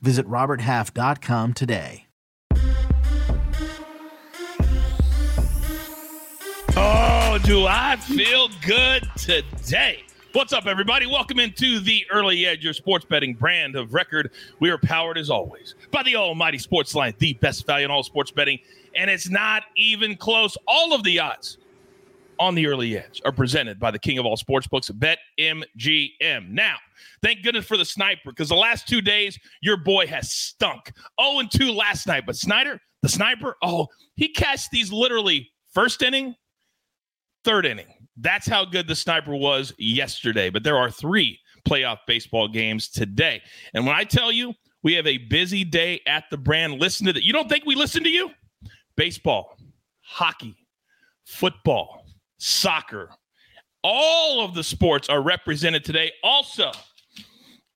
Visit RobertHalf.com today. Oh, do I feel good today? What's up, everybody? Welcome into the Early Edge, your sports betting brand of record. We are powered, as always, by the almighty sports line, the best value in all sports betting. And it's not even close. All of the odds on the Early Edge are presented by the king of all sports books, BetMGM. Now, thank goodness for the sniper, because the last two days, your boy has stunk. 0 and 2 last night. But Snyder, the sniper, oh, he cashed these literally first inning, third inning. That's how good the sniper was yesterday. But there are three playoff baseball games today. And when I tell you we have a busy day at the brand, listen to that. You don't think we listen to you? Baseball, hockey, football, soccer, all of the sports are represented today. Also,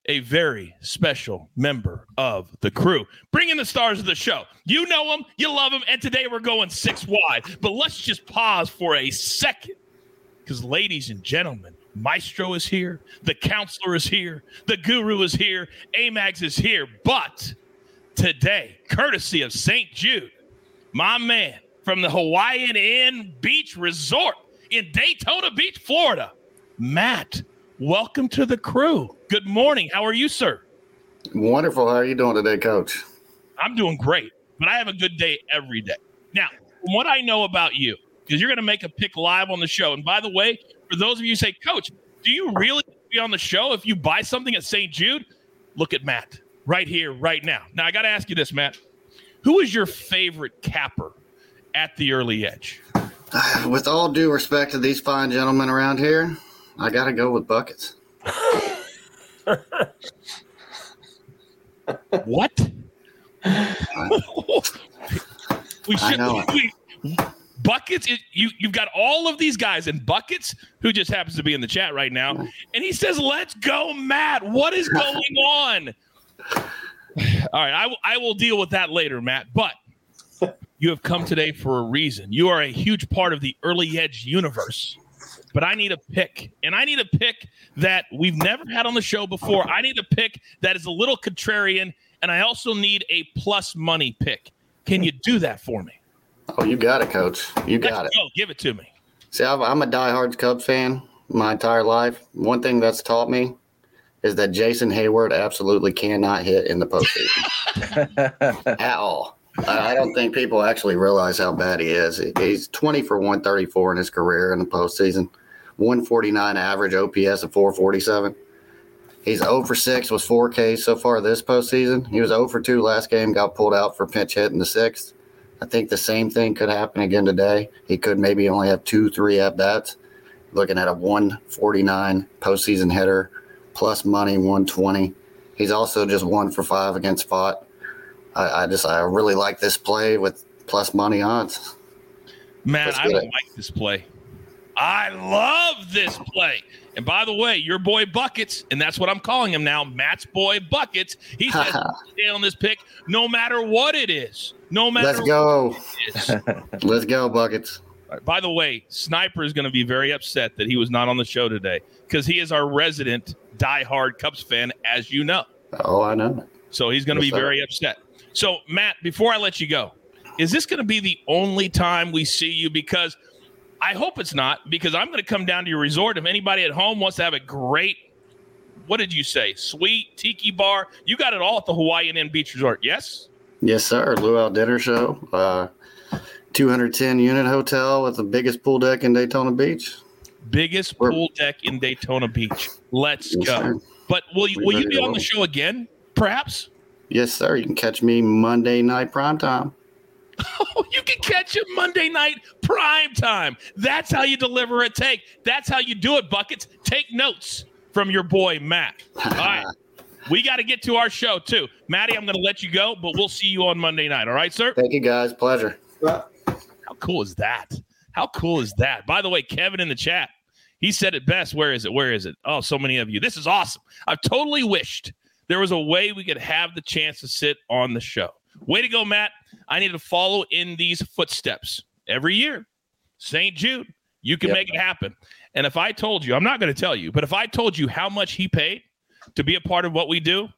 a very special member of the crew. Bring in the stars of the show. You know them, you love them, and today we're going six wide. But let's just pause for a second because, ladies and gentlemen, Maestro is here, the counselor is here, the guru is here, Amags is here. But today, courtesy of St. Jude, my man from the Hawaiian Inn Beach Resort in Daytona Beach, Florida, Matt, welcome to the crew. Good morning. How are you, sir? Wonderful. How are you doing today, Coach? I'm doing great, but I have a good day every day. Now, from what I know about you, because you're going to make a pick live on the show. And by the way, for those of you who say, Coach, do you really be on the show if you buy something at St. Jude? Look at Matt right here, right now. Now, I got to ask you this, Matt. Who is your favorite capper at the early edge? With all due respect to these fine gentlemen around here, I got to go with buckets. what? we should. know. We, buckets. It, you you've got all of these guys in buckets who just happens to be in the chat right now, and he says, "Let's go, Matt. What is going on?" All right, I I will deal with that later, Matt. But you have come today for a reason. You are a huge part of the early edge universe. But I need a pick, and I need a pick that we've never had on the show before. I need a pick that is a little contrarian, and I also need a plus money pick. Can you do that for me? Oh, you got it, Coach. You got Let's it. go. Give it to me. See, I'm I'm a diehard Cubs fan my entire life. One thing that's taught me is that Jason Heyward absolutely cannot hit in the postseason at all. I don't think people actually realize how bad he is. He's 20 for 134 in his career in the postseason, 149 average OPS of 447. He's 0 for 6 with 4 Ks so far this postseason. He was 0 for 2 last game, got pulled out for pinch hit in the sixth. I think the same thing could happen again today. He could maybe only have two, three at bats. Looking at a 149 postseason hitter, plus money 120. He's also just one for five against Pfaadt. I, I just I really like this play with plus money odds. Man, Let's I don't like this play. I love this play. And by the way, your boy Buckets, and that's what I'm calling him now, Matt's boy Buckets. He says stay on this pick no matter what it is. No matter Let's go. what it is. Let's go, buckets. By the way, Sniper is going to be very upset that he was not on the show today because he is our resident diehard Cubs fan, as you know. Oh, I know. So he's going to be sir. very upset. So, Matt, before I let you go, is this going to be the only time we see you? Because I hope it's not, because I'm going to come down to your resort. If anybody at home wants to have a great, what did you say? Sweet tiki bar. You got it all at the Hawaiian Inn Beach Resort. Yes? Yes, sir. Luau Dinner Show. Uh, 210 unit hotel with the biggest pool deck in Daytona Beach. Biggest We're- pool deck in Daytona Beach. Let's Yes, go. sir. But will you, will you be on the show again, perhaps? Yes, sir. You can catch me Monday night prime time. Oh, you can catch him Monday night prime time. That's how you deliver a take. That's how you do it, Buckets. Take notes from your boy, Matt. All right. we got to get to our show too. Maddie, I'm going to let you go, but we'll see you on Monday night. All right, sir? Thank you, guys. Pleasure. How cool is that? How cool is that? By the way, Kevin in the chat, he said it best. Where is it? Where is it? Oh, so many of you. This is awesome. I've totally wished there was a way we could have the chance to sit on the show. Way to go, Matt. I need to follow in these footsteps every year. St. Jude, you can yep. make it happen. And if I told you, I'm not going to tell you, but if I told you how much he paid to be a part of what we do,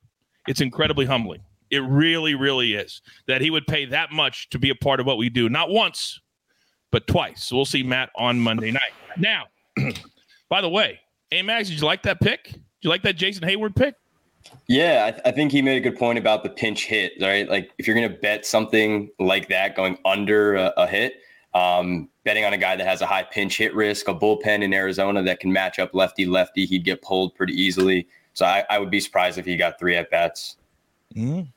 it's incredibly humbling. It really, really is that he would pay that much to be a part of what we do. Not once, but twice. So we'll see Matt on Monday night. Now, by the way, Amags, did you like that pick? Did you like that Jason Heyward pick? Yeah, I, th- I, think he made a good point about the pinch hit, right? Like if you're going to bet something like that going under a, a hit, um, betting on a guy that has a high pinch hit risk, a bullpen in Arizona that can match up lefty lefty, he'd get pulled pretty easily. So I, I would be surprised if he got three at bats. Mm.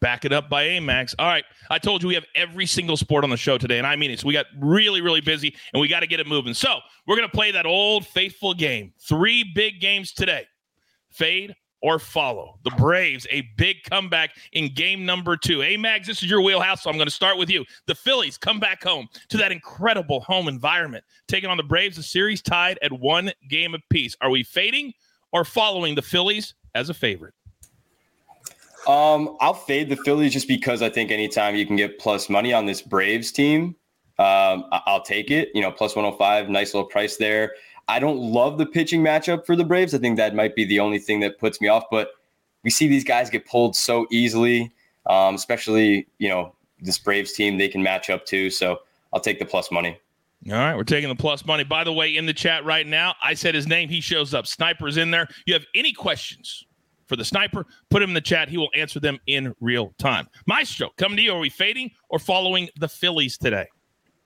Back it up by Amags. All right. I told you we have every single sport on the show today, and I mean it. So we got really, really busy, and we got to get it moving. So we're going to play that old faithful game. Three big games today fade or follow. The Braves, a big comeback in game number two. Hey, Mags, this is your wheelhouse, so I'm going to start with you. The Phillies come back home to that incredible home environment, taking on the Braves, a series tied at one game apiece. Are we fading or following the Phillies as a favorite? Um, I'll fade the Phillies just because I think anytime you can get plus money on this Braves team, um, I'll take it. You know, plus 105, nice little price there. I don't love the pitching matchup for the Braves. I think that might be the only thing that puts me off. But we see these guys get pulled so easily, um, especially you know this Braves team. They can match up too. So I'll take the plus money. All right, we're taking the plus money. By the way, in the chat right now, I said his name. He shows up. Sniper's in there. You have any questions for the sniper? Put him in the chat. He will answer them in real time. Maestro, coming to you. Are we fading or following the Phillies today?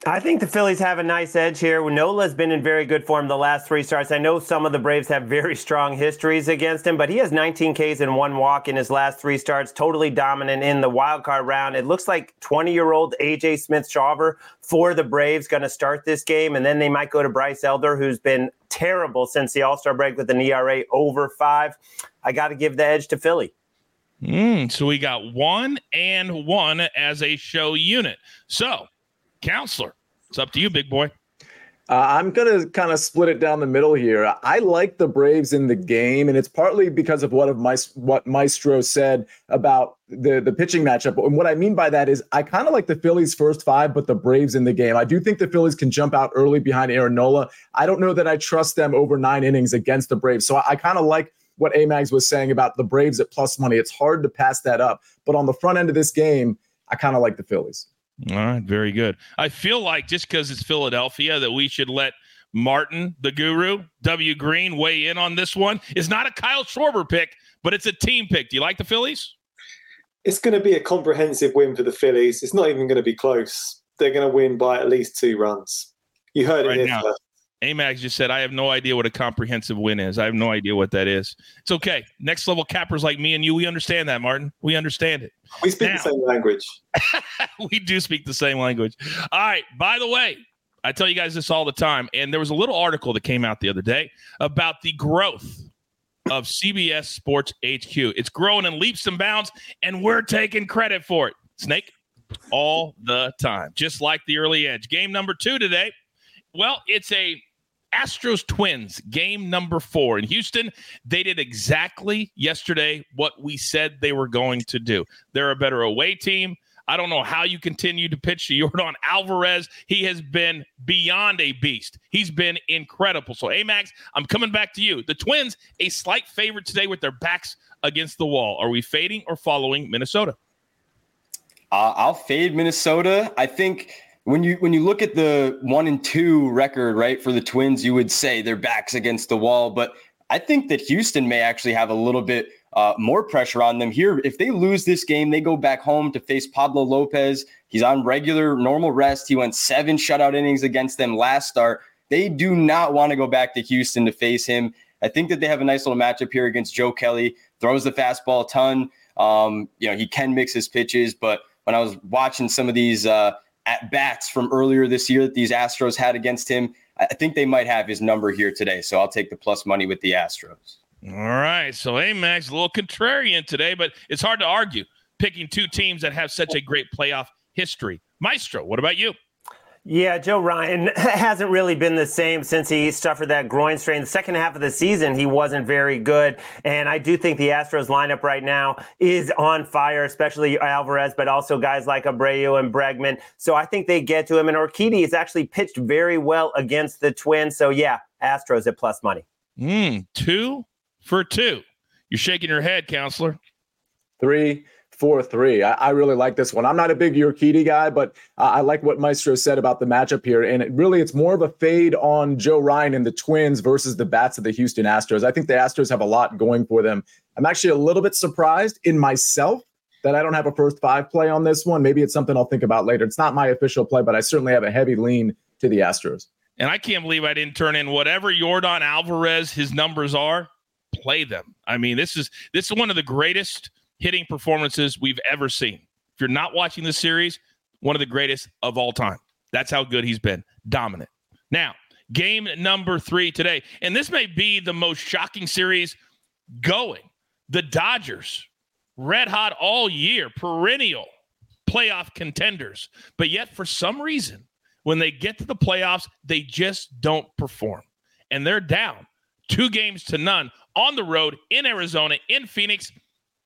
I think the Phillies have a nice edge here. Nola's been in very good form the last three starts. I know some of the Braves have very strong histories against him, but he has 19 Ks and one walk in his last three starts, totally dominant in the wild card round. It looks like 20 year old AJ Smith Shawver for the Braves going to start this game, and then they might go to Bryce Elder, who's been terrible since the All Star break with an ERA over five. I got to give the edge to Philly. Mm, so we got one and one as a show unit. So Counselor, it's up to you, big boy. Uh, I'm going to kind of split it down the middle here. I like the Braves in the game, and it's partly because of what of my, what Maestro said about the the pitching matchup. And what I mean by that is I kind of like the Phillies first five, but the Braves in the game. I do think the Phillies can jump out early behind Aaron Nola. I don't know that I trust them over nine innings against the Braves. So I, I kind of like what Amags was saying about the Braves at plus money. It's hard to pass that up. But on the front end of this game, I kind of like the Phillies. All right, very good. I feel like just because it's Philadelphia that we should let Martin, the guru, W. Green, weigh in on this one. It's not a Kyle Schwarber pick, but it's a team pick. Do you like the Phillies? It's going to be a comprehensive win for the Phillies. It's not even going to be close. They're going to win by at least two runs. You heard right it here now. first. Amags just said, I have no idea what a comprehensive win is. I have no idea what that is. It's okay. Next level cappers like me and you, we understand that, Martin. We understand it. We speak now, the same language. we do speak the same language. All right. By the way, I tell you guys this all the time. And there was a little article that came out the other day about the growth of CBS Sports HQ. It's growing in leaps and bounds, and we're taking credit for it. Snake, all the time, just like the early edge. Game number two today. Well, it's a Astros Twins, game number four in Houston. They did exactly yesterday what we said they were going to do. They're a better away team. I don't know how you continue to pitch to Yordan Alvarez. He has been beyond a beast. He's been incredible. So, Amags, I'm coming back to you. The Twins, a slight favorite today with their backs against the wall. Are we fading or following Minnesota? Uh, I'll fade Minnesota. I think when you when you look at the one and two record, right, for the Twins, you would say their backs against the wall. But I think that Houston may actually have a little bit uh, more pressure on them here. If they lose this game, they go back home to face Pablo Lopez. He's on regular normal rest. He went seven shutout innings against them last start. They do not want to go back to Houston to face him. I think that they have a nice little matchup here against Joe Kelly. Throws the fastball a ton. Um, you know, he can mix his pitches, but when I was watching some of these uh, at bats from earlier this year that these Astros had against him. I think they might have his number here today. So I'll take the plus money with the Astros. All right. So Amags a little contrarian today, but it's hard to argue picking two teams that have such a great playoff history. Maestro, what about you? Yeah, Joe Ryan hasn't really been the same since he suffered that groin strain. The second half of the season, he wasn't very good. And I do think the Astros lineup right now is on fire, especially Alvarez, but also guys like Abreu and Bregman. So I think they get to him. And Urquidy has actually pitched very well against the Twins. So yeah, Astros at plus money. Mm, two for two. You're shaking your head, counselor. Three four three. I, I, really like this one. I'm not a big Urquidy guy, but uh, I like what Maestro said about the matchup here. And it really, it's more of a fade on Joe Ryan and the Twins versus the bats of the Houston Astros. I think the Astros have a lot going for them. I'm actually a little bit surprised in myself that I don't have a first five play on this one. Maybe it's something I'll think about later. It's not my official play, but I certainly have a heavy lean to the Astros. And I can't believe I didn't turn in whatever Yordan Alvarez his numbers are. Play them. I mean, this is this is one of the greatest hitting performances we've ever seen. If you're not watching the series, one of the greatest of all time. That's how good he's been. Dominant. Now, game number three today. And this may be the most shocking series going. The Dodgers, red hot all year, perennial playoff contenders. But yet, for some reason, when they get to the playoffs, they just don't perform. And they're down two games to none on the road in Arizona, in Phoenix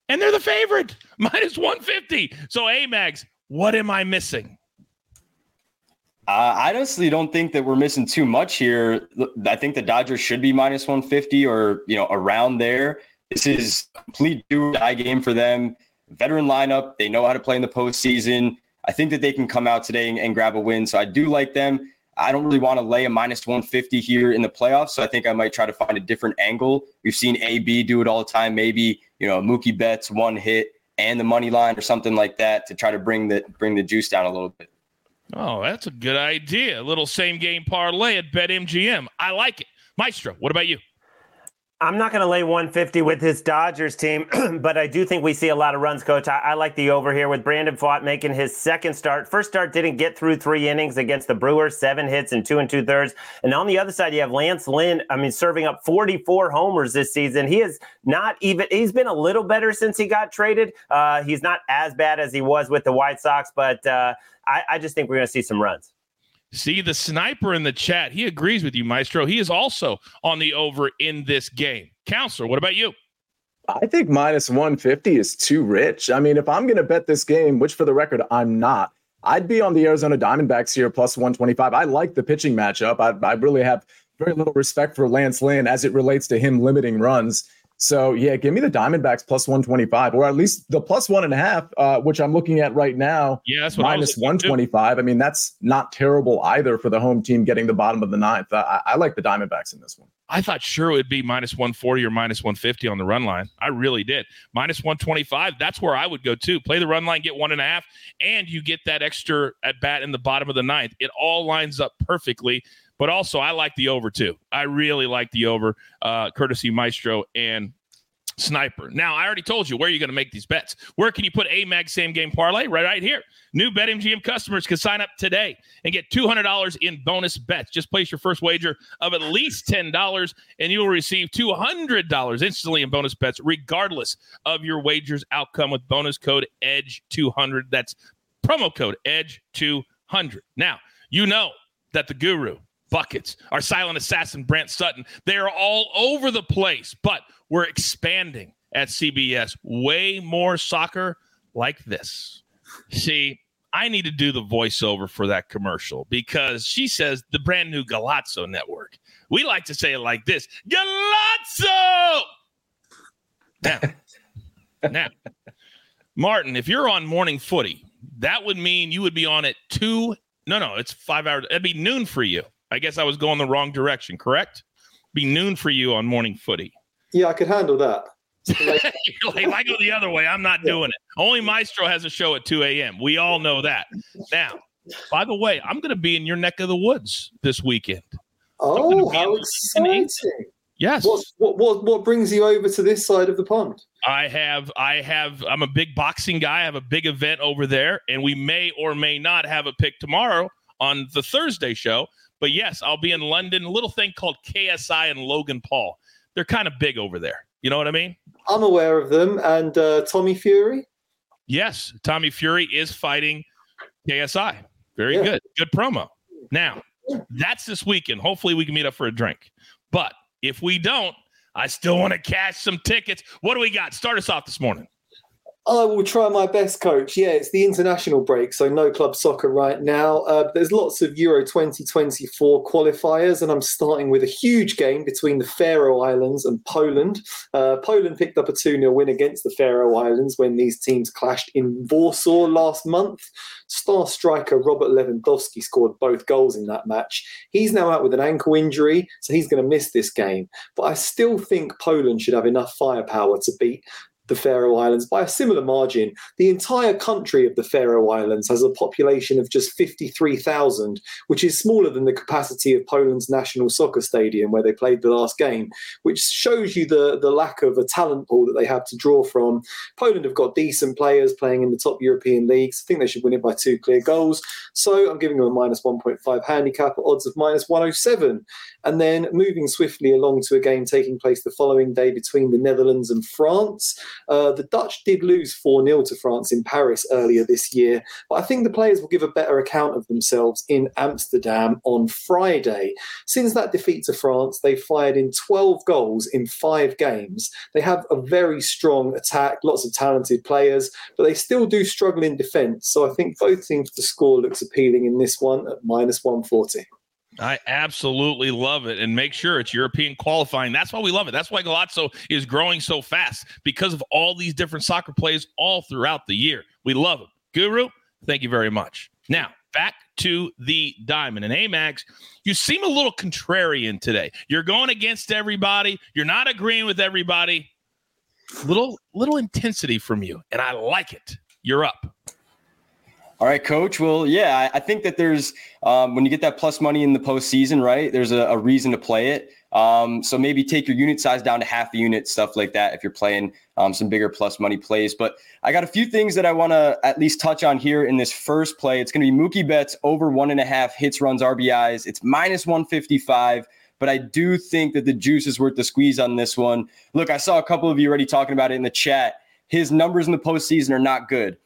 and they're the favorite, minus 150. So, Amags, what am I missing? Uh, I honestly don't think that we're missing too much here. I think the Dodgers should be minus 150 or, you know, around there. This is a complete do or die game for them. Veteran lineup. They know how to play in the postseason. I think that they can come out today and, and grab a win. So I do like them. I don't really want to lay a minus 150 here in the playoffs. So I think I might try to find a different angle. We've seen AB do it all the time. Maybe, you know, Mookie Betts one hit and the money line or something like that to try to bring the bring the juice down a little bit. Oh, that's a good idea. A little same game parlay at BetMGM. I like it. Maestro, what about you? I'm not going to lay 150 with his Dodgers team, but I do think we see a lot of runs, coach. I, I, like the over here with Brandon Pfaadt making his second start. First start didn't get through three innings against the Brewers, seven hits and two and two thirds. And on the other side, you have Lance Lynn, I mean, serving up 44 homers this season. He is not even, he's been a little better since he got traded. Uh, he's not as bad as he was with the White Sox, but uh, I, I just think we're going to see some runs. See the sniper in the chat. He agrees with you, Maestro. He is also on the over in this game. Counselor, what about you? I think minus 150 is too rich. I mean, if I'm going to bet this game, which for the record, I'm not, I'd be on the Arizona Diamondbacks here plus 125. I like the pitching matchup. I, I really have very little respect for Lance Lynn as it relates to him limiting runs. So yeah, give me the Diamondbacks plus 125, or at least the plus one and a half, uh, which I'm looking at right now. Yeah, that's minus 125. I mean, that's not terrible either for the home team getting the bottom of the ninth. I, I like the Diamondbacks in this one. I thought sure it would be minus 140 or minus 150 on the run line. I really did. Minus 125, that's where I would go too. Play the run line, get one and a half, and you get that extra at bat in the bottom of the ninth. It all lines up perfectly. But also, I like the over too. I really like the over, uh, courtesy Maestro and Sniper. Now, I already told you where you're going to make these bets. Where can you put a mag same game parlay? Right, right here. New BetMGM customers can sign up today and get $200 in bonus bets. Just place your first wager of at least $10 and you will receive $200 instantly in bonus bets, regardless of your wager's outcome with bonus code EDGE200. That's promo code EDGE200. Now, you know that the guru buckets, our silent assassin, Brant Sutton. They are all over the place, but we're expanding at CBS. Way more soccer like this. See, I need to do the voiceover for that commercial because she says the brand new Golazo network. We like to say it like this Golazo! Now, now, Martin, if you're on morning footy, that would mean you would be on at two. No, no, it's five hours. It'd be noon for you. I guess I was going the wrong direction, correct? Be noon for you on morning footy. Yeah, I could handle that. like, if I go the other way, I'm not yeah. doing it. Only Maestro has a show at 2 a.m. We all know that. Now, by the way, I'm going to be in your neck of the woods this weekend. Oh, how exciting! Yes. What, what, what what brings you over to this side of the pond? I have I have I'm a big boxing guy. I have a big event over there, and we may or may not have a pick tomorrow on the Thursday show. But yes, I'll be in London, a little thing called KSI and Logan Paul. they're kind of big over there. You know what I mean? I'm aware of them. And uh, Tommy Fury? Yes, Tommy Fury is fighting KSI. Very Yeah. good. Good promo. Now, that's this weekend. Hopefully, we can meet up for a drink. But if we don't, I still want to cash some tickets. What do we got? Start us off this morning. I will try my best, coach. Yeah, it's the international break, so no club soccer right now. Uh, there's lots of Euro 2024 qualifiers, and I'm starting with a huge game between the Faroe Islands and Poland. Uh, Poland picked up a 2 0 win against the Faroe Islands when these teams clashed in Warsaw last month. Star striker Robert Lewandowski scored both goals in that match. He's now out with an ankle injury, so he's going to miss this game. But I still think Poland should have enough firepower to beat the Faroe Islands by a similar margin. The entire country of the Faroe Islands has a population of just 53,000, which is smaller than the capacity of Poland's national soccer stadium where they played the last game, which shows you the, the lack of a talent pool that they have to draw from. Poland have got decent players playing in the top European leagues. I think they should win it by two clear goals. So I'm giving them a minus 1.5 handicap at odds of minus 107. And then moving swiftly along to a game taking place the following day between the Netherlands and France. Uh, the Dutch did lose 4 0 to France in Paris earlier this year, but I think the players will give a better account of themselves in Amsterdam on Friday. Since that defeat to France, they fired in 12 goals in five games. They have a very strong attack, lots of talented players, but they still do struggle in defence. So I think both teams to score looks appealing in this one at minus 140. I absolutely love it. And make sure it's European qualifying. That's why we love it. That's why Golazo is growing so fast because of all these different soccer plays all throughout the year. We love them. Guru, thank you very much. Now, back to the diamond and Amags. You seem a little contrarian today. You're going against everybody. You're not agreeing with everybody. Little little intensity from you, and I like it. You're up. All right, coach. Well, yeah, I, think that there's um, when you get that plus money in the postseason, right? There's a, a reason to play it. Um, so maybe take your unit size down to half a unit, stuff like that, if you're playing um, some bigger plus money plays. But I got a few things that I want to at least touch on here in this first play. It's going to be Mookie Betts over one and a half hits, runs, RBIs. It's minus 155 but I do think that the juice is worth the squeeze on this one. Look, I saw a couple of you already talking about it in the chat. His numbers in the postseason are not good.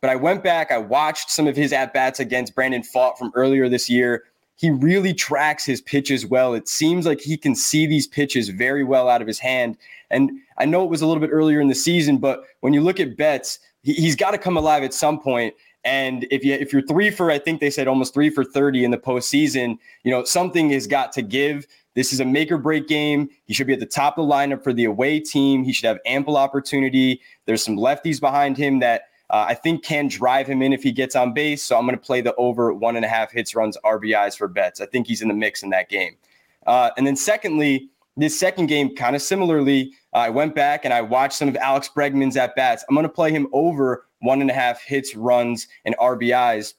But I went back, I watched some of his at bats against Brandon Pfaadt from earlier this year. He really tracks his pitches well. It seems like he can see these pitches very well out of his hand. And I know it was a little bit earlier in the season, but when you look at Betts, he, he's got to come alive at some point. And if you if you're three for, I think they said almost three for 30 in the postseason, you know, something has got to give. This is a make or break game. He should be at the top of the lineup for the away team. He should have ample opportunity. There's some lefties behind him that uh, I think can drive him in if he gets on base. So I'm going to play the over one and a half hits, runs, RBIs for Betts. I think he's in the mix in that game. Uh, and then secondly, this second game, kind of similarly, uh, I went back and I watched some of Alex Bregman's at bats. I'm going to play him over one and a half hits, runs, and RBIs.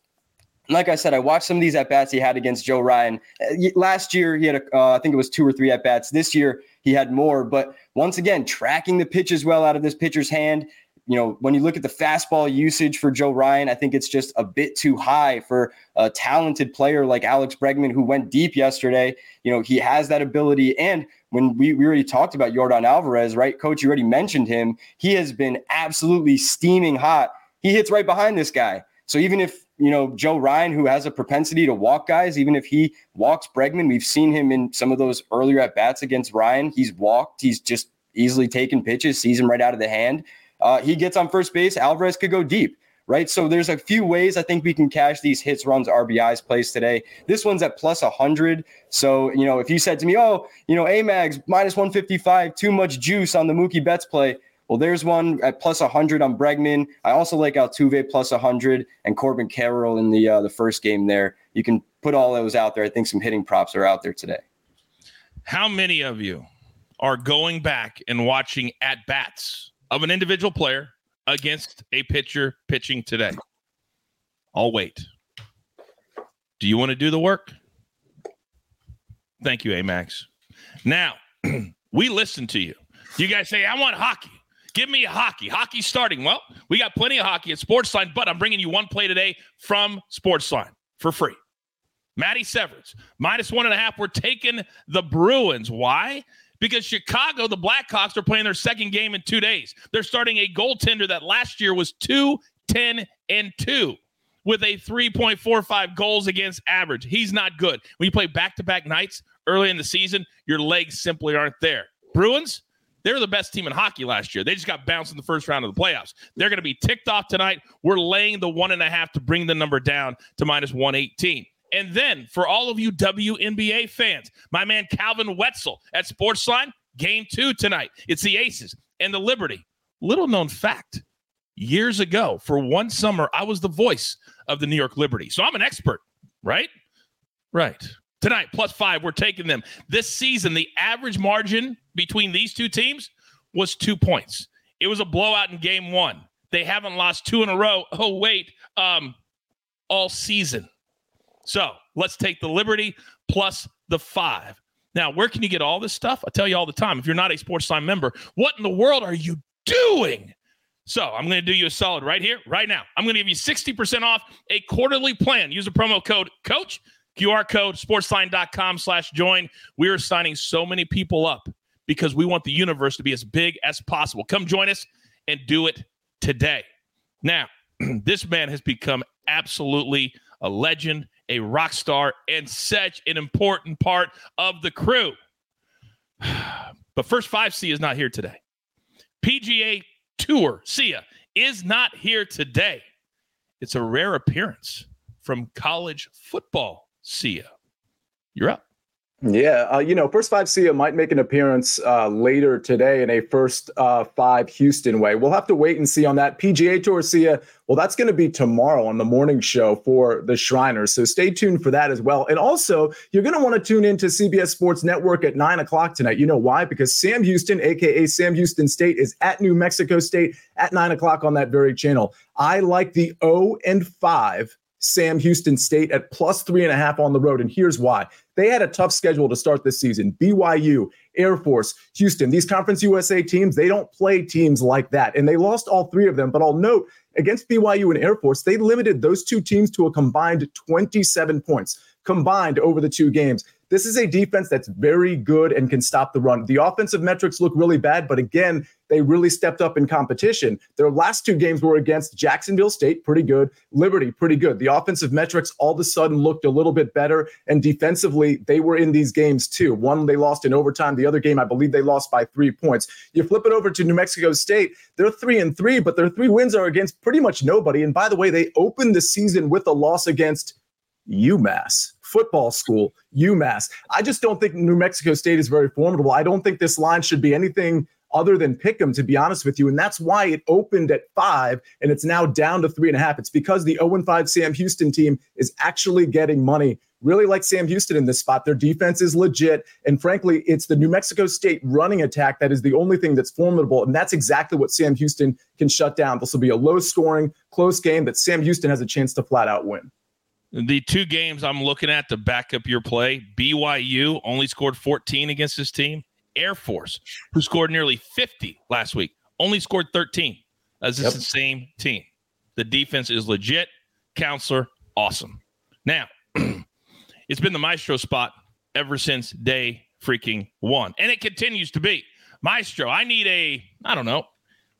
Like I said, I watched some of these at bats he had against Joe Ryan. Uh, Last year, he had, a, uh, I think it was two or three at bats. This year, he had more. But once again, tracking the pitches well out of this pitcher's hand. You know, when you look at the fastball usage for Joe Ryan, I think it's just a bit too high for a talented player like Alex Bregman, who went deep yesterday. You know, he has that ability. And when we, we already talked about Yordan Alvarez, right? Coach, you already mentioned him. He has been absolutely steaming hot. He hits right behind this guy. So even if, you know, Joe Ryan, who has a propensity to walk guys, even if he walks Bregman, we've seen him in some of those earlier at bats against Ryan. He's walked, he's just easily taken pitches, sees him right out of the hand. Uh, he gets on first base. Alvarez could go deep, right? So there's a few ways I think we can cash these hits, runs, RBIs plays today. This one's at plus 100. So, you know, if you said to me, oh, you know, Amags minus 155, too much juice on the Mookie Betts play. Well, there's one at plus 100 on Bregman. I also like Altuve plus 100 and Corbin Carroll in the uh, the first game there. You can put all those out there. I think some hitting props are out there today. How many of you are going back and watching at bats of an individual player against a pitcher pitching today? I'll wait. Do you want to do the work? Thank you, Amags. Now, we listen to you. You guys say, I want hockey. Give me hockey. Hockey starting. Well, we got plenty of hockey at Sportsline, but I'm bringing you one play today from Sportsline for free. Matty Severance, minus one and a half. We're taking the Bruins. Why? Because Chicago, the Blackhawks, are playing their second game in two days. They're starting a goaltender that last year was 2 10 and 2 with a 3.45 goals against average. He's not good. When you play back to back nights early in the season, your legs simply aren't there. Bruins, they were the best team in hockey last year. They just got bounced in the first round of the playoffs. They're going to be ticked off tonight. We're laying the one and a half to bring the number down to minus 118. And then for all of you WNBA fans, my man Calvin Wetzel at Sportsline, game two tonight. It's the Aces and the Liberty. Little known fact years ago, for one summer, I was the voice of the New York Liberty. So I'm an expert, right? Right. Tonight, plus five, we're taking them. This season, the average margin between these two teams was two points. It was a blowout in game one. They haven't lost two in a row. Oh, wait, um, all season. So let's take the Liberty plus the five. Now, where can you get all this stuff? I tell you all the time. If you're not a Sports Sportsline member, what in the world are you doing? So I'm going to do you a solid right here, right now. I'm going to give you 60% off a quarterly plan. Use the promo code COACH, QR code, sportsline.com slash join. We are signing so many people up because we want the universe to be as big as possible. Come join us and do it today. Now, this man has become absolutely a legend, a rock star, and such an important part of the crew. But first five Sia is not here today. PGA Tour, Sia, is not here today. It's a rare appearance from college football, Sia. You're up. Yeah, uh, you know, first five Sia might make an appearance uh, later today in a first uh, five Houston way. We'll have to wait and see on that PGA Tour Sia. Well, that's going to be tomorrow on the morning show for the Shriners. So stay tuned for that as well. And also, you're going to want to tune into CBS Sports Network at nine o'clock tonight. You know why? Because Sam Houston, aka Sam Houston State, is at New Mexico State at nine o'clock on that very channel. I like the O and 5 Sam Houston State at plus three and a half on the road. And here's why they had a tough schedule to start this season. BYU, Air Force, Houston, these Conference USA teams, they don't play teams like that. And they lost all three of them. But I'll note against BYU and Air Force, they limited those two teams to a combined 27 points combined over the two games. This is a defense that's very good and can stop the run. The offensive metrics look really bad, but again, they really stepped up in competition. Their last two games were against Jacksonville State, pretty good, Liberty, pretty good. The offensive metrics all of a sudden looked a little bit better, and defensively, they were in these games too. One they lost in overtime, the other game, I believe they lost by three points. You flip it over to New Mexico State, they're three and three, but their three wins are against pretty much nobody. And by the way, they opened the season with a loss against UMass football school, UMass. I just don't think New Mexico State is very formidable. I don't think this line should be anything other than pick them, to be honest with you. And that's why it opened at five and it's now down to three and a half. It's because the 0 5 Sam Houston team is actually getting money. Really like Sam Houston in this spot. Their defense is legit. And frankly, it's the New Mexico State running attack that is the only thing that's formidable. And that's exactly what Sam Houston can shut down. This will be a low scoring, close game that Sam Houston has a chance to flat out win. The two games I'm looking at to back up your play BYU only scored 14 against this team. Air Force, who scored nearly 50 last week, only scored 13. As this yep. the same team. The defense is legit. Counselor, awesome. Now, it's been the maestro spot ever since day freaking one, and it continues to be. Maestro, I need a, I don't know,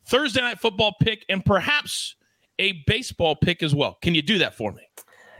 Thursday night football pick and perhaps a baseball pick as well. Can you do that for me?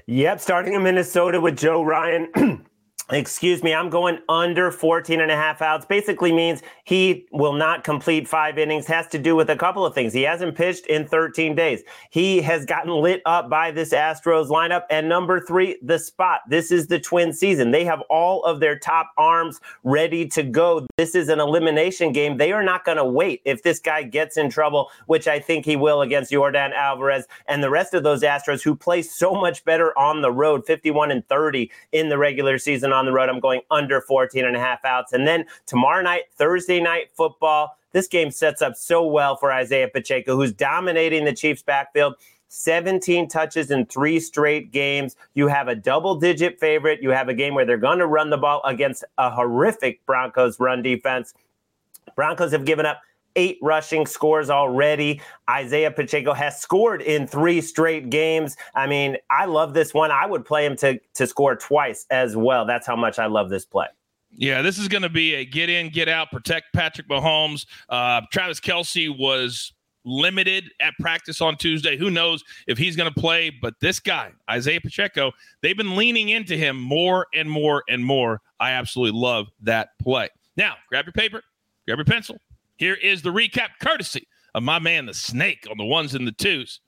Yep, starting in Minnesota with Joe Ryan. Excuse me, I'm going under 14 and a half outs. Basically means he will not complete five innings. Has to do with a couple of things. He hasn't pitched in 13 days. He has gotten lit up by this Astros lineup. And number three, the spot. This is the twin season. They have all of their top arms ready to go. This is an elimination game. They are not going to wait if this guy gets in trouble, which I think he will against Yordan Alvarez and the rest of those Astros who play so much better on the road, 51 and 30 in the regular season on the road. I'm going under 14 and a half outs. And then tomorrow night, Thursday night football. This game sets up so well for Isaiah Pacheco, who's dominating the Chiefs' backfield. 17 touches in three straight games. You have a double digit favorite. You have a game where they're going to run the ball against a horrific Broncos run defense. Broncos have given up eight rushing scores already. Isaiah Pacheco has scored in three straight games. I mean, I love this one. I would play him to to score twice as well. That's how much I love this play. Yeah, this is going to be a get in, get out, protect Patrick Mahomes. Uh, Travis Kelce was limited at practice on Tuesday. Who knows if he's going to play? But this guy, Isaiah Pacheco, they've been leaning into him more and more and more. I absolutely love that play. Now, grab your paper, grab your pencil. Here is the recap, courtesy of my man, the snake, on the ones and the twos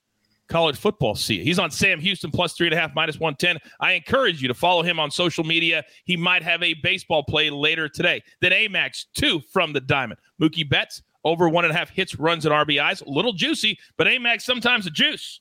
college football see. He's on Sam Houston plus three and a half, minus 110. I encourage you to follow him on social media. He might have a baseball play later today. Then Amags, two from the Diamond. Mookie Betts, over one and a half hits, runs, and RBIs. A little juicy, but Amags sometimes a juice.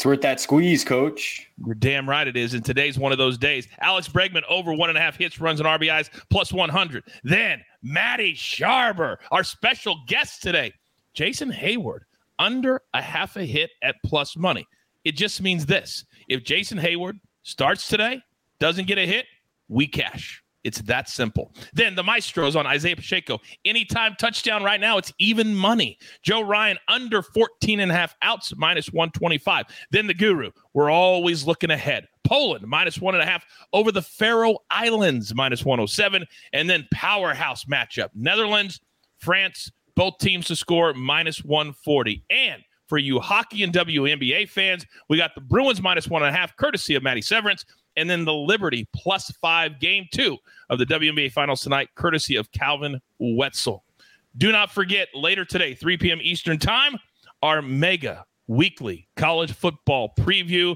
It's worth that squeeze, coach. You're damn right it is. And today's one of those days. Alex Bregman over one and a half hits, runs, and RBIs, plus 100. Then Maddie Sharber, our special guest today. Jason Heyward under a half a hit at plus money. It just means this if Jason Heyward starts today, doesn't get a hit, we cash. It's that simple. Then the maestros on Isaiah Pacheco. Anytime touchdown right now, it's even money. Joe Ryan under 14 and a half outs, minus 125. Then the guru. We're always looking ahead. Poland, minus one and a half over the Faroe Islands, minus 107. And then powerhouse matchup. Netherlands, France, both teams to score minus 140. And for you hockey and WNBA fans, we got the Bruins minus one and a half, courtesy of Maddie Severance, and then the Liberty plus five, game two of the WNBA Finals tonight, courtesy of Calvin Wetzel. Do not forget later today, 3 p.m. Eastern Time, our mega weekly college football preview,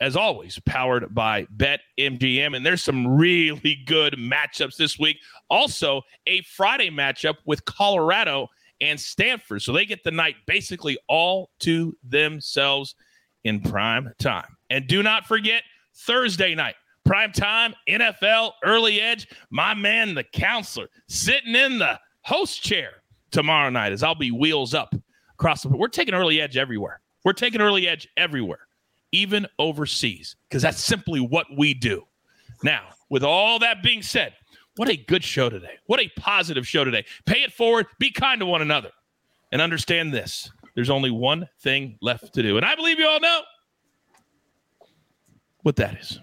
as always, powered by BetMGM. And there's some really good matchups this week. Also, a Friday matchup with Colorado and Stanford. So they get the night basically all to themselves in prime time. And do not forget Thursday night, prime time, NFL, early edge. My man, the counselor, sitting in the host chair tomorrow night as I'll be wheels up across the. We're taking early edge everywhere. We're taking early edge everywhere, even overseas, because that's simply what we do. Now, with all that being said, what a good show today. What a positive show today. Pay it forward, be kind to one another, and understand this there's only one thing left to do. And I believe you all know what that is.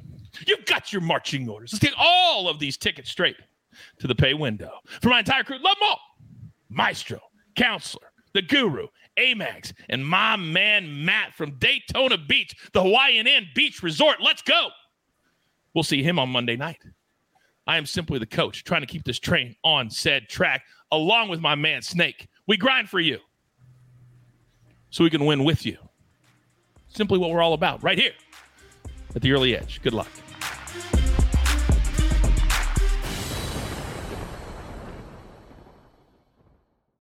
You've got your marching orders. Let's take all of these tickets straight to the pay window. For my entire crew, love them all. Maestro, counselor, the guru, Amags, and my man Matt from Daytona Beach, the Hawaiian Inn Beach Resort. Let's go. We'll see him on Monday night. I am simply the coach trying to keep this train on said track along with my man Snake. We grind for you so we can win with you. Simply what we're all about right here at the early edge. Good luck.